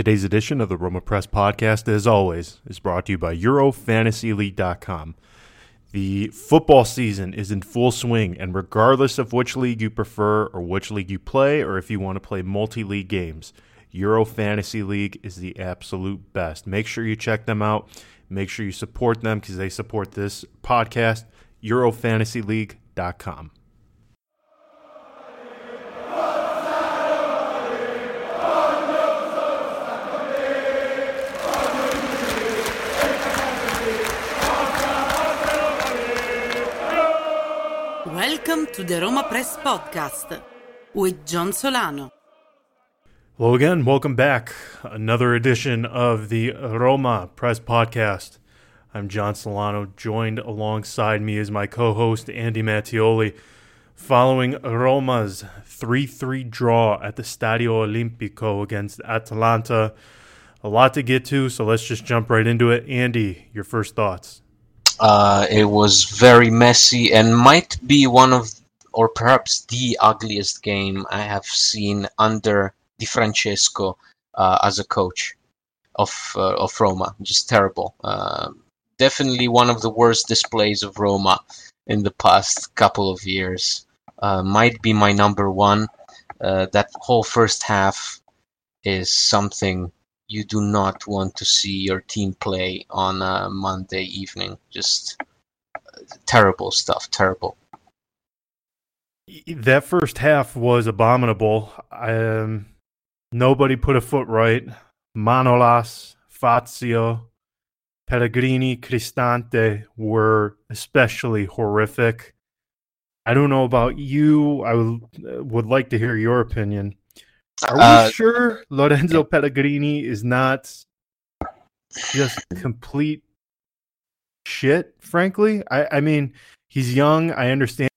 Today's edition of the Roma Press podcast, as always, is brought to you by EuroFantasyLeague.com. The football season is in full swing, and regardless of which league you prefer or which league you play, or if you want to play multi league games, Euro Fantasy League is the absolute best. Make sure you check them out. Make sure you support them because they support this podcast. EuroFantasyLeague.com. Welcome to the Roma Press Podcast with John Solano. Hello again. Welcome back. Another edition of the Roma Press Podcast. I'm John Solano. Joined alongside me is my co host, Andy Mattioli. Following Roma's 3 3 draw at the Stadio Olimpico against Atalanta. A lot to get to, so let's just jump right into it. Andy, your first thoughts. Uh, it was very messy and might be one of, or perhaps the ugliest game I have seen under Di Francesco uh, as a coach of uh, of Roma. Just terrible. Uh, definitely one of the worst displays of Roma in the past couple of years. Uh, might be my number one. Uh, that whole first half is something you do not want to see your team play on a Monday evening. Just terrible stuff. Terrible. That first half was abominable. Um, nobody put a foot right. Manolas, Fazio, Pellegrini, Cristante were especially horrific. I don't know about you. I would, would like to hear your opinion. Are we Uh, sure Lorenzo Pellegrini is not just complete shit? Frankly, I, I mean, he's young. I understand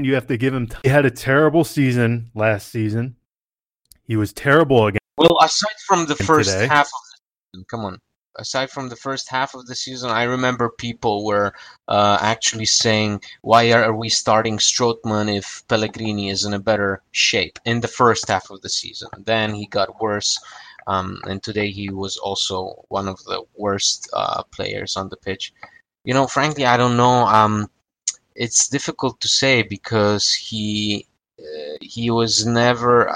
you have to give him. T- he had a terrible season last season. He was terrible again. Well, aside from the first today? half of the season, come on. Aside from the first half of the season, I remember people were uh, actually saying, "Why are, we starting Strootman if Pellegrini is in a better shape?" In the first half of the season, then he got worse, um, and today he was also one of the worst uh, players on the pitch. You know, frankly, I don't know. Um, it's difficult to say because he uh, he was never.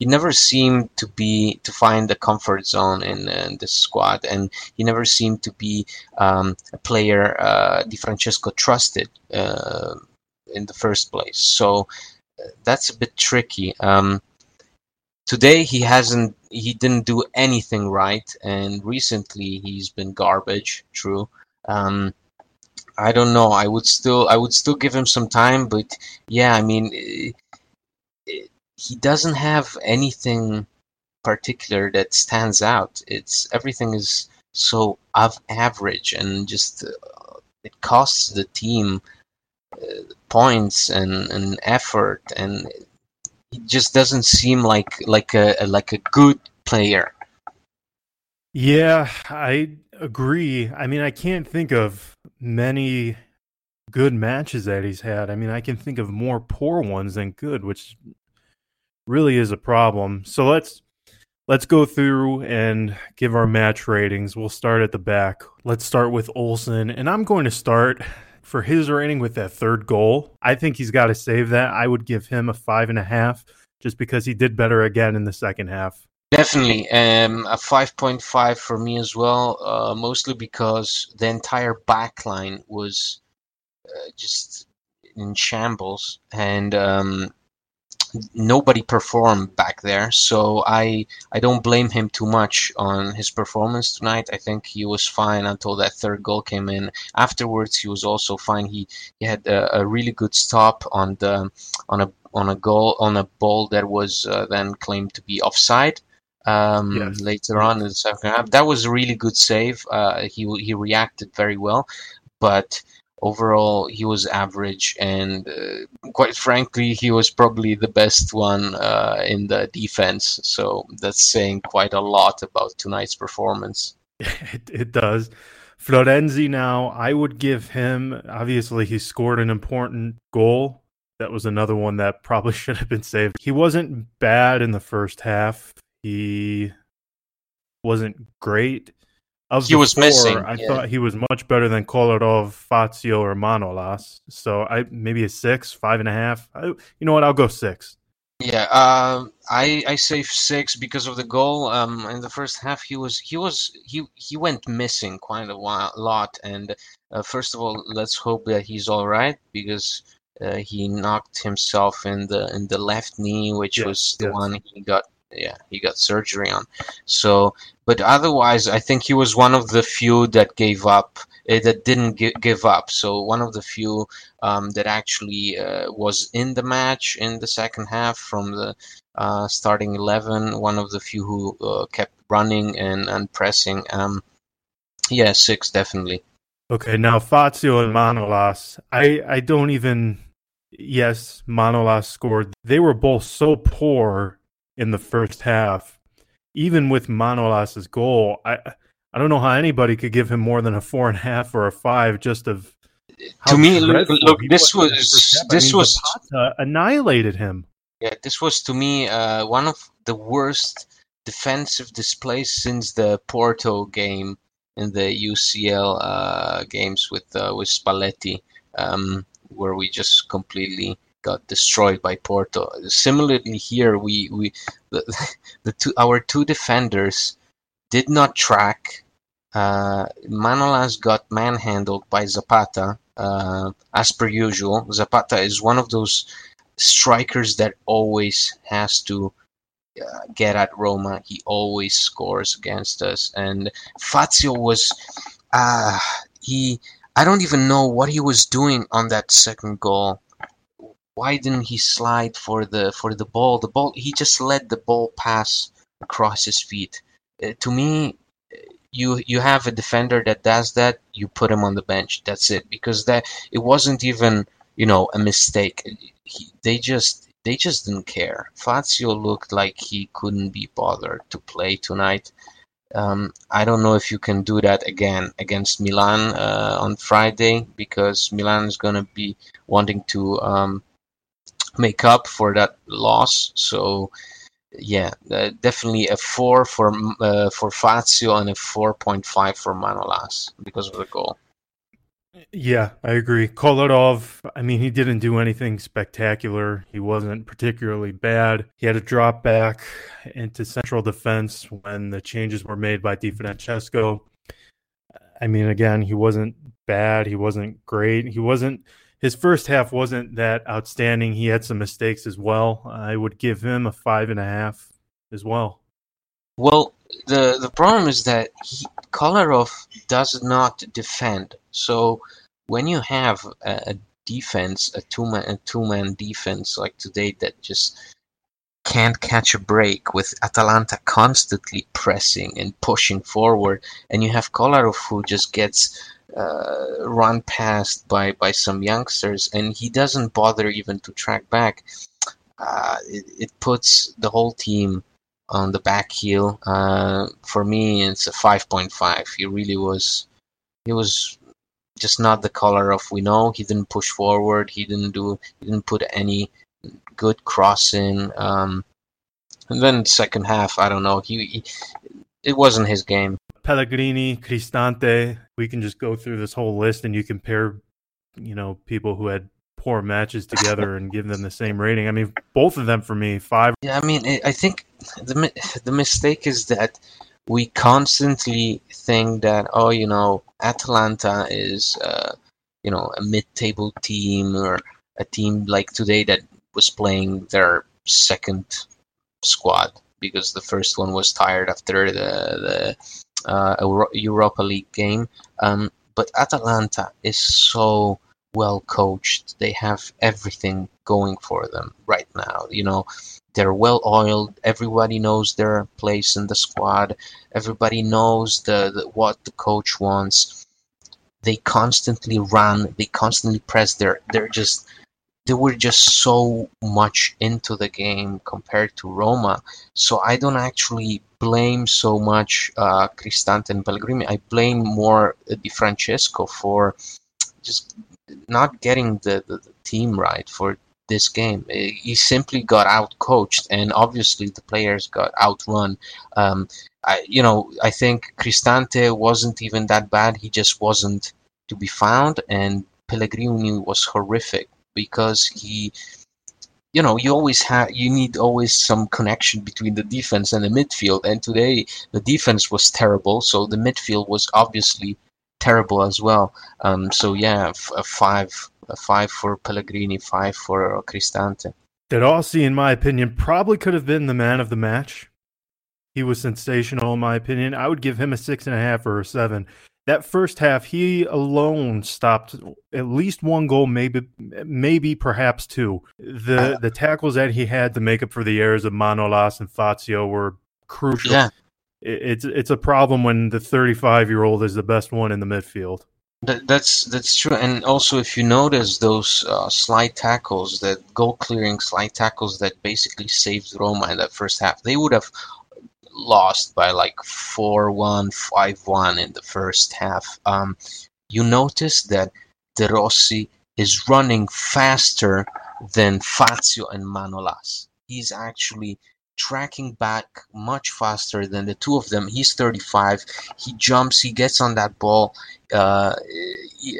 He never seemed to be to find the comfort zone in, uh, the squad, and he never seemed to be um, a player uh, Di Francesco trusted uh, in the first place. So uh, that's a bit tricky. Um, today he hasn't, he didn't do anything right, and recently he's been garbage. True. Um, I don't know. I would still, I would still give him some time, but yeah, I mean. He doesn't have anything particular that stands out. It's everything is so of average and just uh, it costs the team uh, points and, and effort and he just doesn't seem like like a like a good player. Yeah, I agree. I mean, I can't think of many good matches that he's had. I mean, I can think of more poor ones than good, which really is a problem. So let's let's go through and give our match ratings. We'll start at the back. Let's start with Olsen, and I'm going to start for his rating with that third goal. I think he's got to save that. I would give him a five and a half, just because he did better again in the second half. Definitely, um, a 5.5 for me as well, uh, mostly because the entire back line was uh, just in shambles and um, nobody performed back there. So I I don't blame him too much on his performance tonight. I think he was fine until that third goal came in. Afterwards, he was also fine. He he had a, a really good stop on the on a on a goal on a ball that was uh, then claimed to be offside um, Yes. later on in the second half. That was a really good save. Uh, he he reacted very well, but overall he was average, and uh, quite frankly, he was probably the best one uh, in the defense. So that's saying quite a lot about tonight's performance. It, it does. Florenzi now, I would give him, obviously, he scored an important goal. That was another one that probably should have been saved. He wasn't bad in the first half. He wasn't great. Of He was four, missing, I yeah. thought he was much better than Kolarov, Fazio, or Manolas. So I maybe a six, five and a half. I, you know what? I'll go six. Yeah, um, I I say six because of the goal. Um, in the first half, he was he was he he went missing quite a while, lot. And uh, first of all, let's hope that he's all right because uh, he knocked himself in the in the left knee, which Yes, was the yes. one he got. Yeah, he got surgery on. So, but otherwise, I think he was one of the few that gave up, uh, that didn't gi- give up. So one of the few um, that actually uh, was in the match in the second half from the uh, starting 11, one of the few who uh, kept running and, and pressing. Um, yeah, six, definitely. Okay, now Fazio and Manolas. I I don't even. Yes, Manolas scored. They were both so poor in the first half. Even with Manolas's goal, I I don't know how anybody could give him more than a four and a half or a five. Just of To me, look- look, this was- half. I this mean, was- Zapata annihilated him. Yeah, this was to me uh, one of the worst defensive displays since the Porto game in the UCL uh, games with uh, with Spalletti, um, where we just completely got destroyed by Porto. Similarly, here we we the, the two our two defenders did not track. Uh, Manolas got manhandled by Zapata, uh, as per usual. Zapata is one of those strikers that always has to uh, get at Roma. He always scores against us. And Fazio was, uh, he, I don't even know what he was doing on that second goal. Why didn't he slide for the for the ball? The ball he just let the ball pass across his feet. Uh, to me, you you have a defender that does that. You put him on the bench. That's it. Because that it wasn't even you know a mistake. He, they just they just didn't care. Fazio looked like he couldn't be bothered to play tonight. Um, I don't know if you can do that again against Milan uh, on Friday because Milan is gonna be wanting to um, make up for that loss. So yeah, uh, definitely a four for uh, for Fazio and a four point five for Manolas because of the goal. Yeah, I agree. Kolarov, I mean, he didn't do anything spectacular. He wasn't particularly bad. He had a drop back into central defense when the changes were made by Di Francesco. I mean, again, he wasn't bad. He wasn't great. He wasn't, his first half wasn't that outstanding. He had some mistakes as well. I would give him a five and a half as well. Well, the the problem is that he, Kolarov does not defend. So when you have a, a defense, a two man a two man defense like today that just can't catch a break with Atalanta constantly pressing and pushing forward, and you have Kolarov who just gets uh, run past by by some youngsters, and he doesn't bother even to track back. Uh, it, it puts the whole team on the back heel. Uh, for me, it's a 5.5. He really was. He was just not the Kolarov we know. He didn't push forward. He didn't do. He didn't put any good crossing. Um, and then second half, I don't know. He, he it wasn't his game. Pellegrini, Cristante, we can just go through this whole list and you compare, you know, people who had poor matches together and give them the same rating. I mean, both of them for me, five. Yeah, I mean, I think the the mistake is that we constantly think that oh, you know, Atalanta is uh, you know a mid-table team or a team like today that was playing their second squad because the first one was tired after the the uh, Euro- Europa League game. Um, but Atalanta is so well coached. They have everything going for them right now. You know, they're well oiled. Everybody knows their place in the squad. Everybody knows the, the what the coach wants. They constantly run. They constantly press. They're they're just they were just so much into the game compared to Roma. So I don't actually blame so much uh, Cristante and Pellegrini. I blame more uh, Di Francesco for just not getting the, the, the team right, for this game. He simply got out coached, and obviously the players got outrun. Um, I, you know, I think Cristante wasn't even that bad. He just wasn't to be found, and Pellegrini was horrific because he you know you always have you need always some connection between the defense and the midfield. And today the defense was terrible so the midfield was obviously terrible as well. Um, so yeah a five a five for pellegrini five for cristante. De Rossi, in my opinion probably could have been the man of the match. He was sensational in my opinion. I would give him a six and a half or a seven that first half, he alone stopped at least one goal, maybe, maybe perhaps two. The the tackles that he had to make up for the errors of Manolas and Fazio were crucial. Yeah. It's it's a problem when the 35 year old is the best one in the midfield. That, that's that's true, and also if you notice those uh, slide tackles, that goal clearing slide tackles that basically saved Roma in that first half, they would have lost by like 4-1, 5-1 in the first half. Um, you notice that De Rossi is running faster than Fazio and Manolas. He's actually tracking back much faster than the two of them. He's 35. He jumps. He gets on that ball. Uh,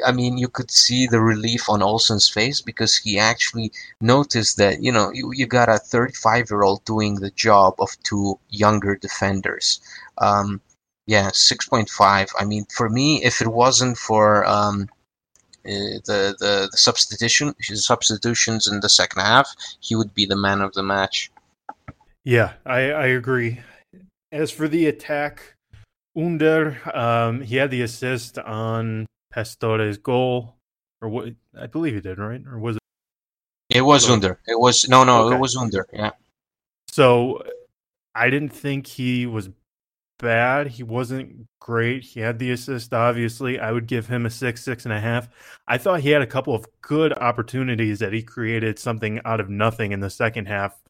I mean, you could see the relief on Olsen's face because he actually noticed that you know you, you got a 35 year old doing the job of two younger defenders. Um, yeah, 6.5. I mean, for me, if it wasn't for um, uh, the, the the substitution substitutions in the second half, he would be the man of the match. Yeah, I, I agree. As for the attack, Under, um, he had the assist on Pastore's goal, or what? I believe he did, right? Or was it? It was Under. It was no, no. Okay. It was Under. Yeah. So I didn't think he was bad. He wasn't great. He had the assist, obviously. I would give him a six, six and a half. I thought he had a couple of good opportunities that he created something out of nothing in the second half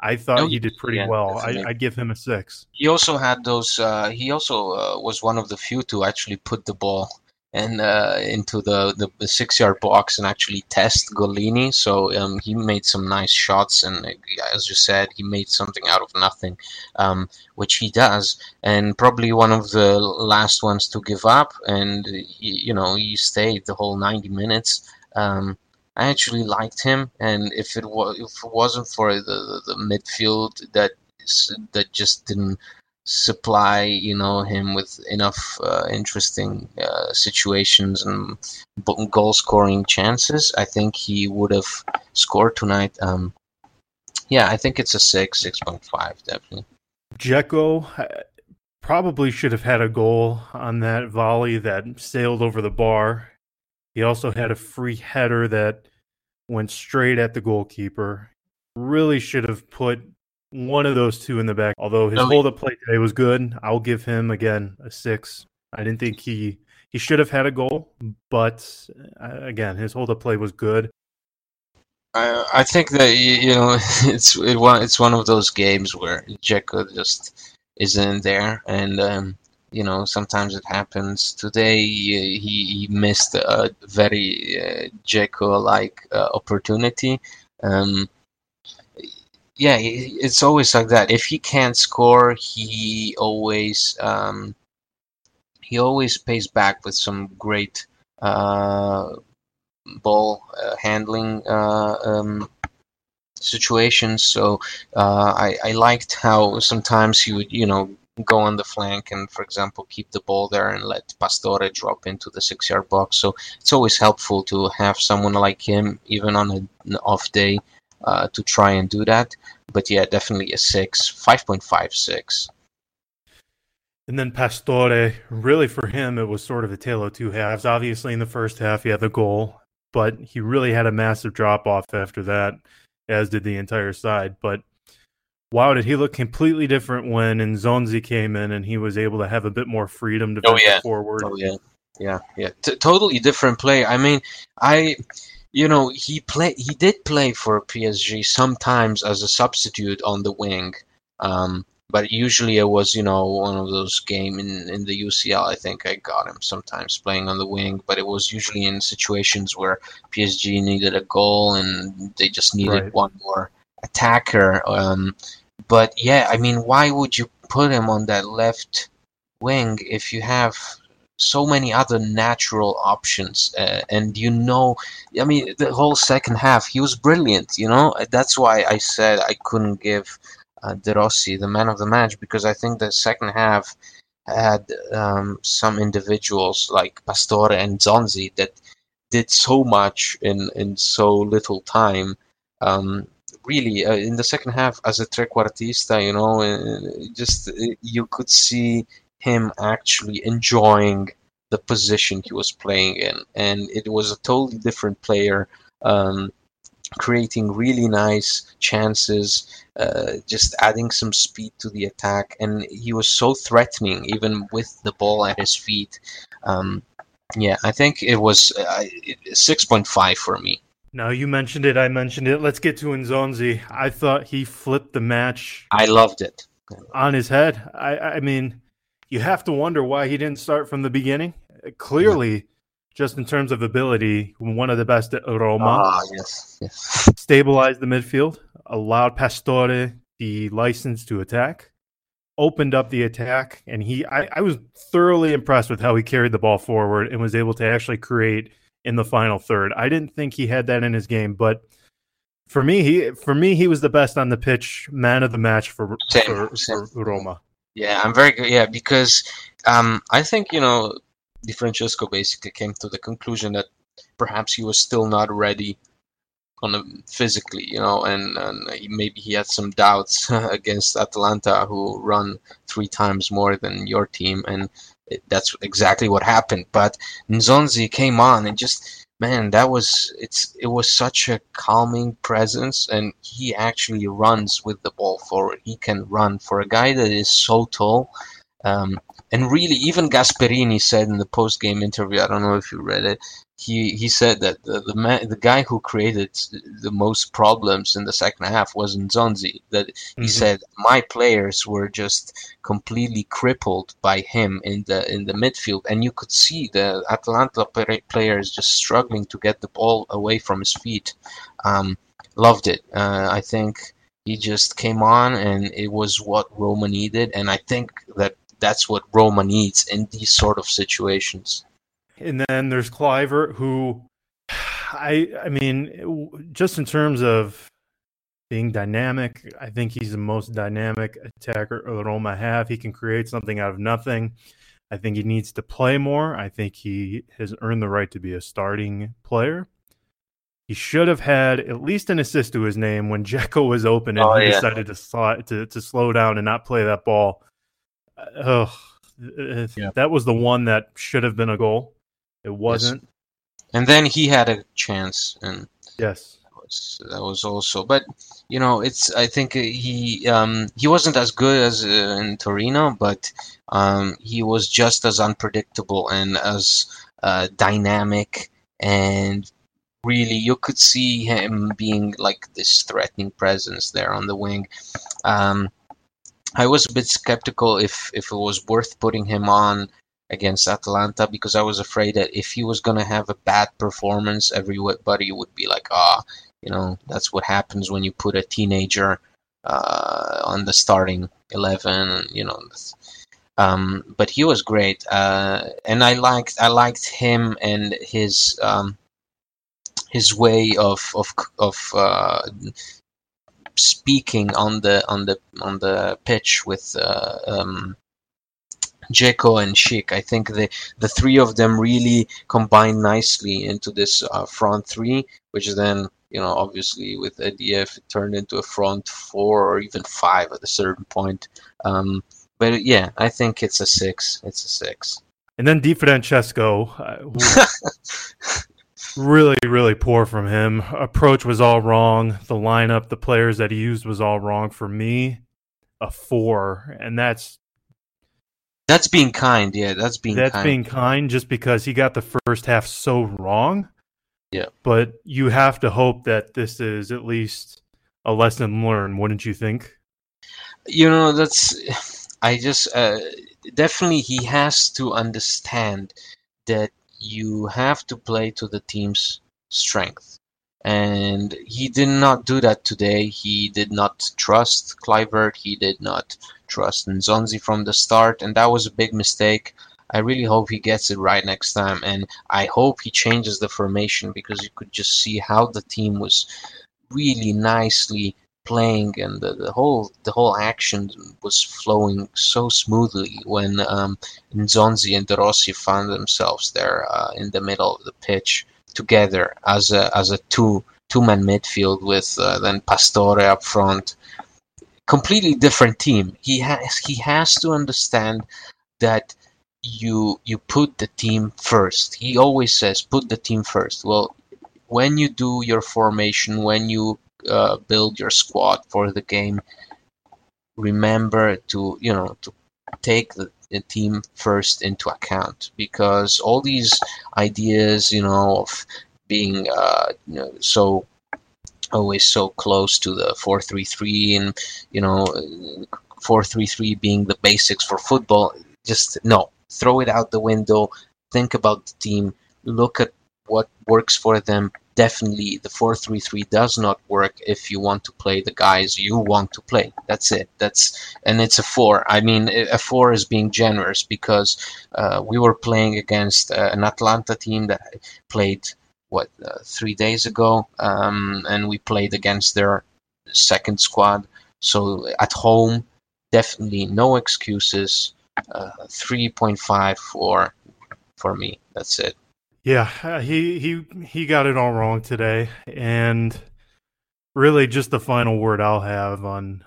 I thought no, he did pretty yeah, well. I, would give him a six. He also had those. Uh, he also uh, was one of the few to actually put the ball and uh, into the, the, the six yard box and actually test Gollini. So um, he made some nice shots, and uh, as you said, he made something out of nothing, um, which he does, and probably one of the last ones to give up. And you know, he stayed the whole ninety minutes. Um, I actually liked him, and if it was if it wasn't for the, the, the midfield that that just didn't supply you know him with enough uh, interesting uh, situations and goal scoring chances, I think he would have scored tonight. Um, yeah, I think it's a six, six point five, definitely. Dzeko uh, probably should have had a goal on that volley that sailed over the bar. He also had a free header that went straight at the goalkeeper. Really should have put one of those two in the back. Although his hold up play today was good, I'll give him again a six. I didn't think he he should have had a goal, but uh, again, his hold up play was good. I I think that you know it's it, it's one of those games where Dzeko just isn't there, and um, you know sometimes it happens. Today he, he missed a very uh, Dzeko-like uh, opportunity. Um, yeah, it's always like that. If he can't score, he always um, he always pays back with some great uh, ball uh, handling uh, um, situations. So uh, I, I liked how sometimes he would, you know, go on the flank and, for example, keep the ball there and let Pastore drop into the six yard box. So it's always helpful to have someone like him, even on an off day, uh, to try and do that. But yeah, definitely a six, 5.56. And then Pastore, really for him, it was sort of a tale of two halves. Obviously, in the first half, he had the goal, but he really had a massive drop off after that, as did the entire side. But wow, did he look completely different when Nzonzi came in and he was able to have a bit more freedom to oh, yeah. forward? Oh yeah, yeah, yeah. T- totally different play. I mean, I, you know, he play he did play for PSG sometimes as a substitute on the wing. Um, but usually it was you know one of those game in in the UCL. I think I got him sometimes playing on the wing, but it was usually in situations where PSG needed a goal and they just needed Right. one more attacker. Um, but yeah, I mean, why would you put him on that left wing if you have so many other natural options uh, and you know i mean the whole second half he was brilliant you know? That's why i said i couldn't give uh, De Rossi the man of the match because i think the second half had um, some individuals like pastore and Nzonzi that did so much in in so little time. Um, really uh, in the second half as a trequartista you know uh, just uh, you could see him actually enjoying the position he was playing in. And it was a totally different player um, creating really nice chances uh, just adding some speed to the attack. And he was so threatening even with the ball at his feet. Um, yeah i think it was uh, 6.5 for me Now you mentioned it, I mentioned it. Let's get to Nzonzi. I thought he flipped the match i loved it on his head. I, I mean, you have to wonder why he didn't start from the beginning. Clearly, just in terms of ability, one of the best at Roma. ah yes yes Stabilized the midfield, allowed Pastore the license to attack, opened up the attack, and he. I, I was thoroughly impressed with how he carried the ball forward and was able to actually create in the final third. I didn't think he had that in his game, but for me, he for me he was the best on the pitch, man of the match for Same, for, same. for Roma. Yeah, I'm very good. Yeah, because um, I think you know, Di Francesco basically came to the conclusion that perhaps he was still not ready on a, physically, you know, and, and he, maybe he had some doubts against Atalanta, who run three times more than your team, and that's exactly what happened. But Nzonzi came on and just man, that was it's it was such a calming presence, and he actually runs with the ball forward. He can run for a guy that is so tall. Um, and really, even Gasperini said in the post-game interview, I don't know if you read it, he, he said that the the, man, the guy who created the most problems in the second half was Nzonzi. That he Mhm. said my players were just completely crippled by him in the in the midfield, and you could see the Atalanta pla- players just struggling to get the ball away from his feet. Um, loved it. Uh, I think he just came on, and it was what Roma needed, and I think that that's what Roma needs in these sort of situations. And then there's Kluivert, who I I mean, just in terms of being dynamic, I think he's the most dynamic attacker Roma have. He can create something out of nothing. I think he needs to play more. I think he has earned the right to be a starting player. He should have had at least an assist to his name when Dzeko was open and Oh, he yeah. decided to, sli- to to slow down and not play that ball. Uh, uh, Yeah. That was the one that should have been a goal. It wasn't. And then he had a chance, and Yes. that was, that was also. But you know, it's I think he um, he wasn't as good as uh, in Torino, but um, he was just as unpredictable and as uh, dynamic, and really you could see him being like this threatening presence there on the wing. Um, I was a bit skeptical if if it was worth putting him on against Atalanta because I was afraid that if he was going to have a bad performance, everybody would be like, ah, you know, that's what happens when you put a teenager uh, on the starting 11, you know. Um, but he was great, uh, and I liked I liked him and his um, his way of of of uh, speaking on the on the on the pitch with uh, um, Dzeko and Schick. I think the the three of them really combined nicely into this uh, front three, which then you know obviously with ADF it turned into a front four or even five at a certain point. Um, but yeah, I think it's a six. It's a six. And then Di Francesco, uh, who- really, really poor from him. Approach was all wrong. The lineup, the players that he used was all wrong. For me, a four, and that's That's being kind. Yeah, that's being that's kind. being kind, just because he got the first half so wrong. Yeah. But you have to hope that this is at least a lesson learned, wouldn't you think? you know that's I just uh, definitely he has to understand that you have to play to the team's strength. And he did not do that today. He did not trust Kluivert. He did not trust Nzonzi from the start, and that was a big mistake. I really hope he gets it right next time, and I hope he changes the formation because you could just see how the team was really nicely playing and the, the whole the whole action was flowing so smoothly when um, Nzonzi and De Rossi found themselves there uh, in the middle of the pitch together as a as a two two man midfield with uh, then Pastore up front. Completely different team. He has he has to understand that you you put the team first. He always says put the team first. Well, when you do your formation, when you uh, build your squad for the game, remember to you know to take the, the, team first into account because all these ideas, you know, of being uh, you know, so always so close to the 433 and you know 433 being the basics for football just no. Throw it out the window. Think about the team. Look at what works for them definitely the 433 does not work if you want to play the guys you want to play. That's it. That's and it's a 4 i mean a 4 is being generous because uh, we were playing against uh, an Atalanta team that played what uh, 3 days ago um, and we played against their second squad. So at home definitely no excuses uh, 3.5 for for me. That's it yeah, uh, he he he got it all wrong today, and really, just the final word I'll have on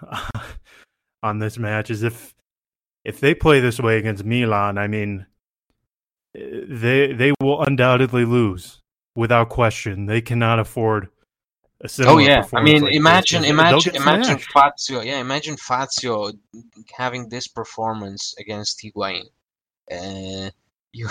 on this match is if if they play this way against Milan, I mean, they they will undoubtedly lose without question. They cannot afford. A oh yeah, I mean, like imagine, this. imagine, imagine Fazio. Yeah, imagine Fazio having this performance against Higuain. Uh, you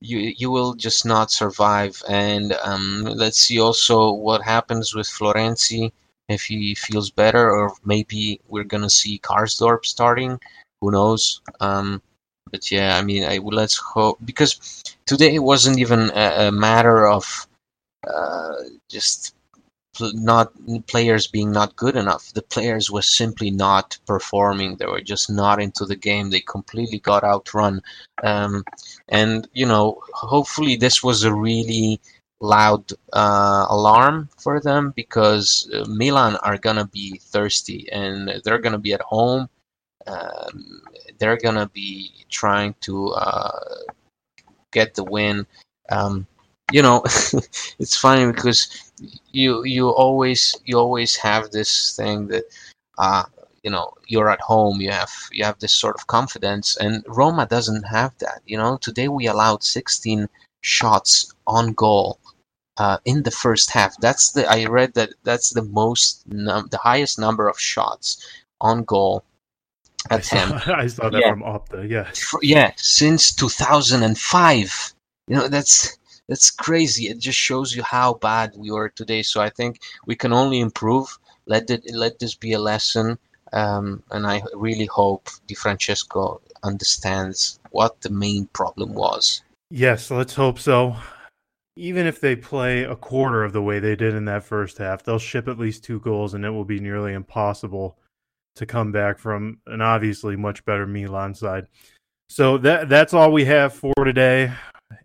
you you will just not survive. And um, let's see also what happens with Florenzi if he feels better, or maybe we're gonna see Karsdorp starting. Who knows? Um, but yeah, I mean, I let's hope because today it wasn't even a, a matter of uh, just not players being not good enough. The players were simply not performing. They were just not into the game. They completely got outrun. Um, and you know, hopefully this was a really loud uh, alarm for them because uh, Milan are gonna be thirsty and they're gonna be at home. Um, they're gonna be trying to uh, get the win. Um, you know, it's funny because you you always you always have this thing that uh you know you're at home you have you have this sort of confidence and Roma doesn't have that you know? Today we allowed 16 shots on goal uh, in the first half. That's the I read that that's the most num- the highest number of shots on goal attempt I saw, I saw that yeah. from Opta yeah. Yeah since 2005 you know that's that's crazy. It just shows you how bad we were today. So I think we can only improve. Let it let this be a lesson. Um, and I really hope Di Francesco understands what the main problem was. Yes, let's hope so. Even if they play a quarter of the way they did in that first half, they'll ship at least two goals, and it will be nearly impossible to come back from an obviously much better Milan side. So that that's all we have for today.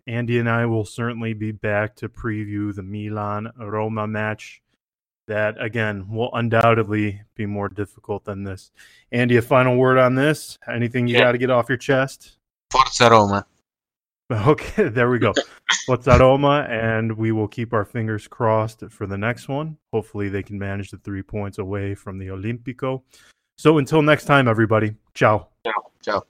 Andy and I will certainly be back to preview the Milan Roma match. That again will undoubtedly be more difficult than this. Andy, a final word on this? Anything you yeah. got to get off your chest? Forza Roma. Okay, there we go. Forza Roma, and we will keep our fingers crossed for the next one. Hopefully, they can manage the three points away from the Olimpico. So until next time, everybody. Ciao. Ciao. Ciao.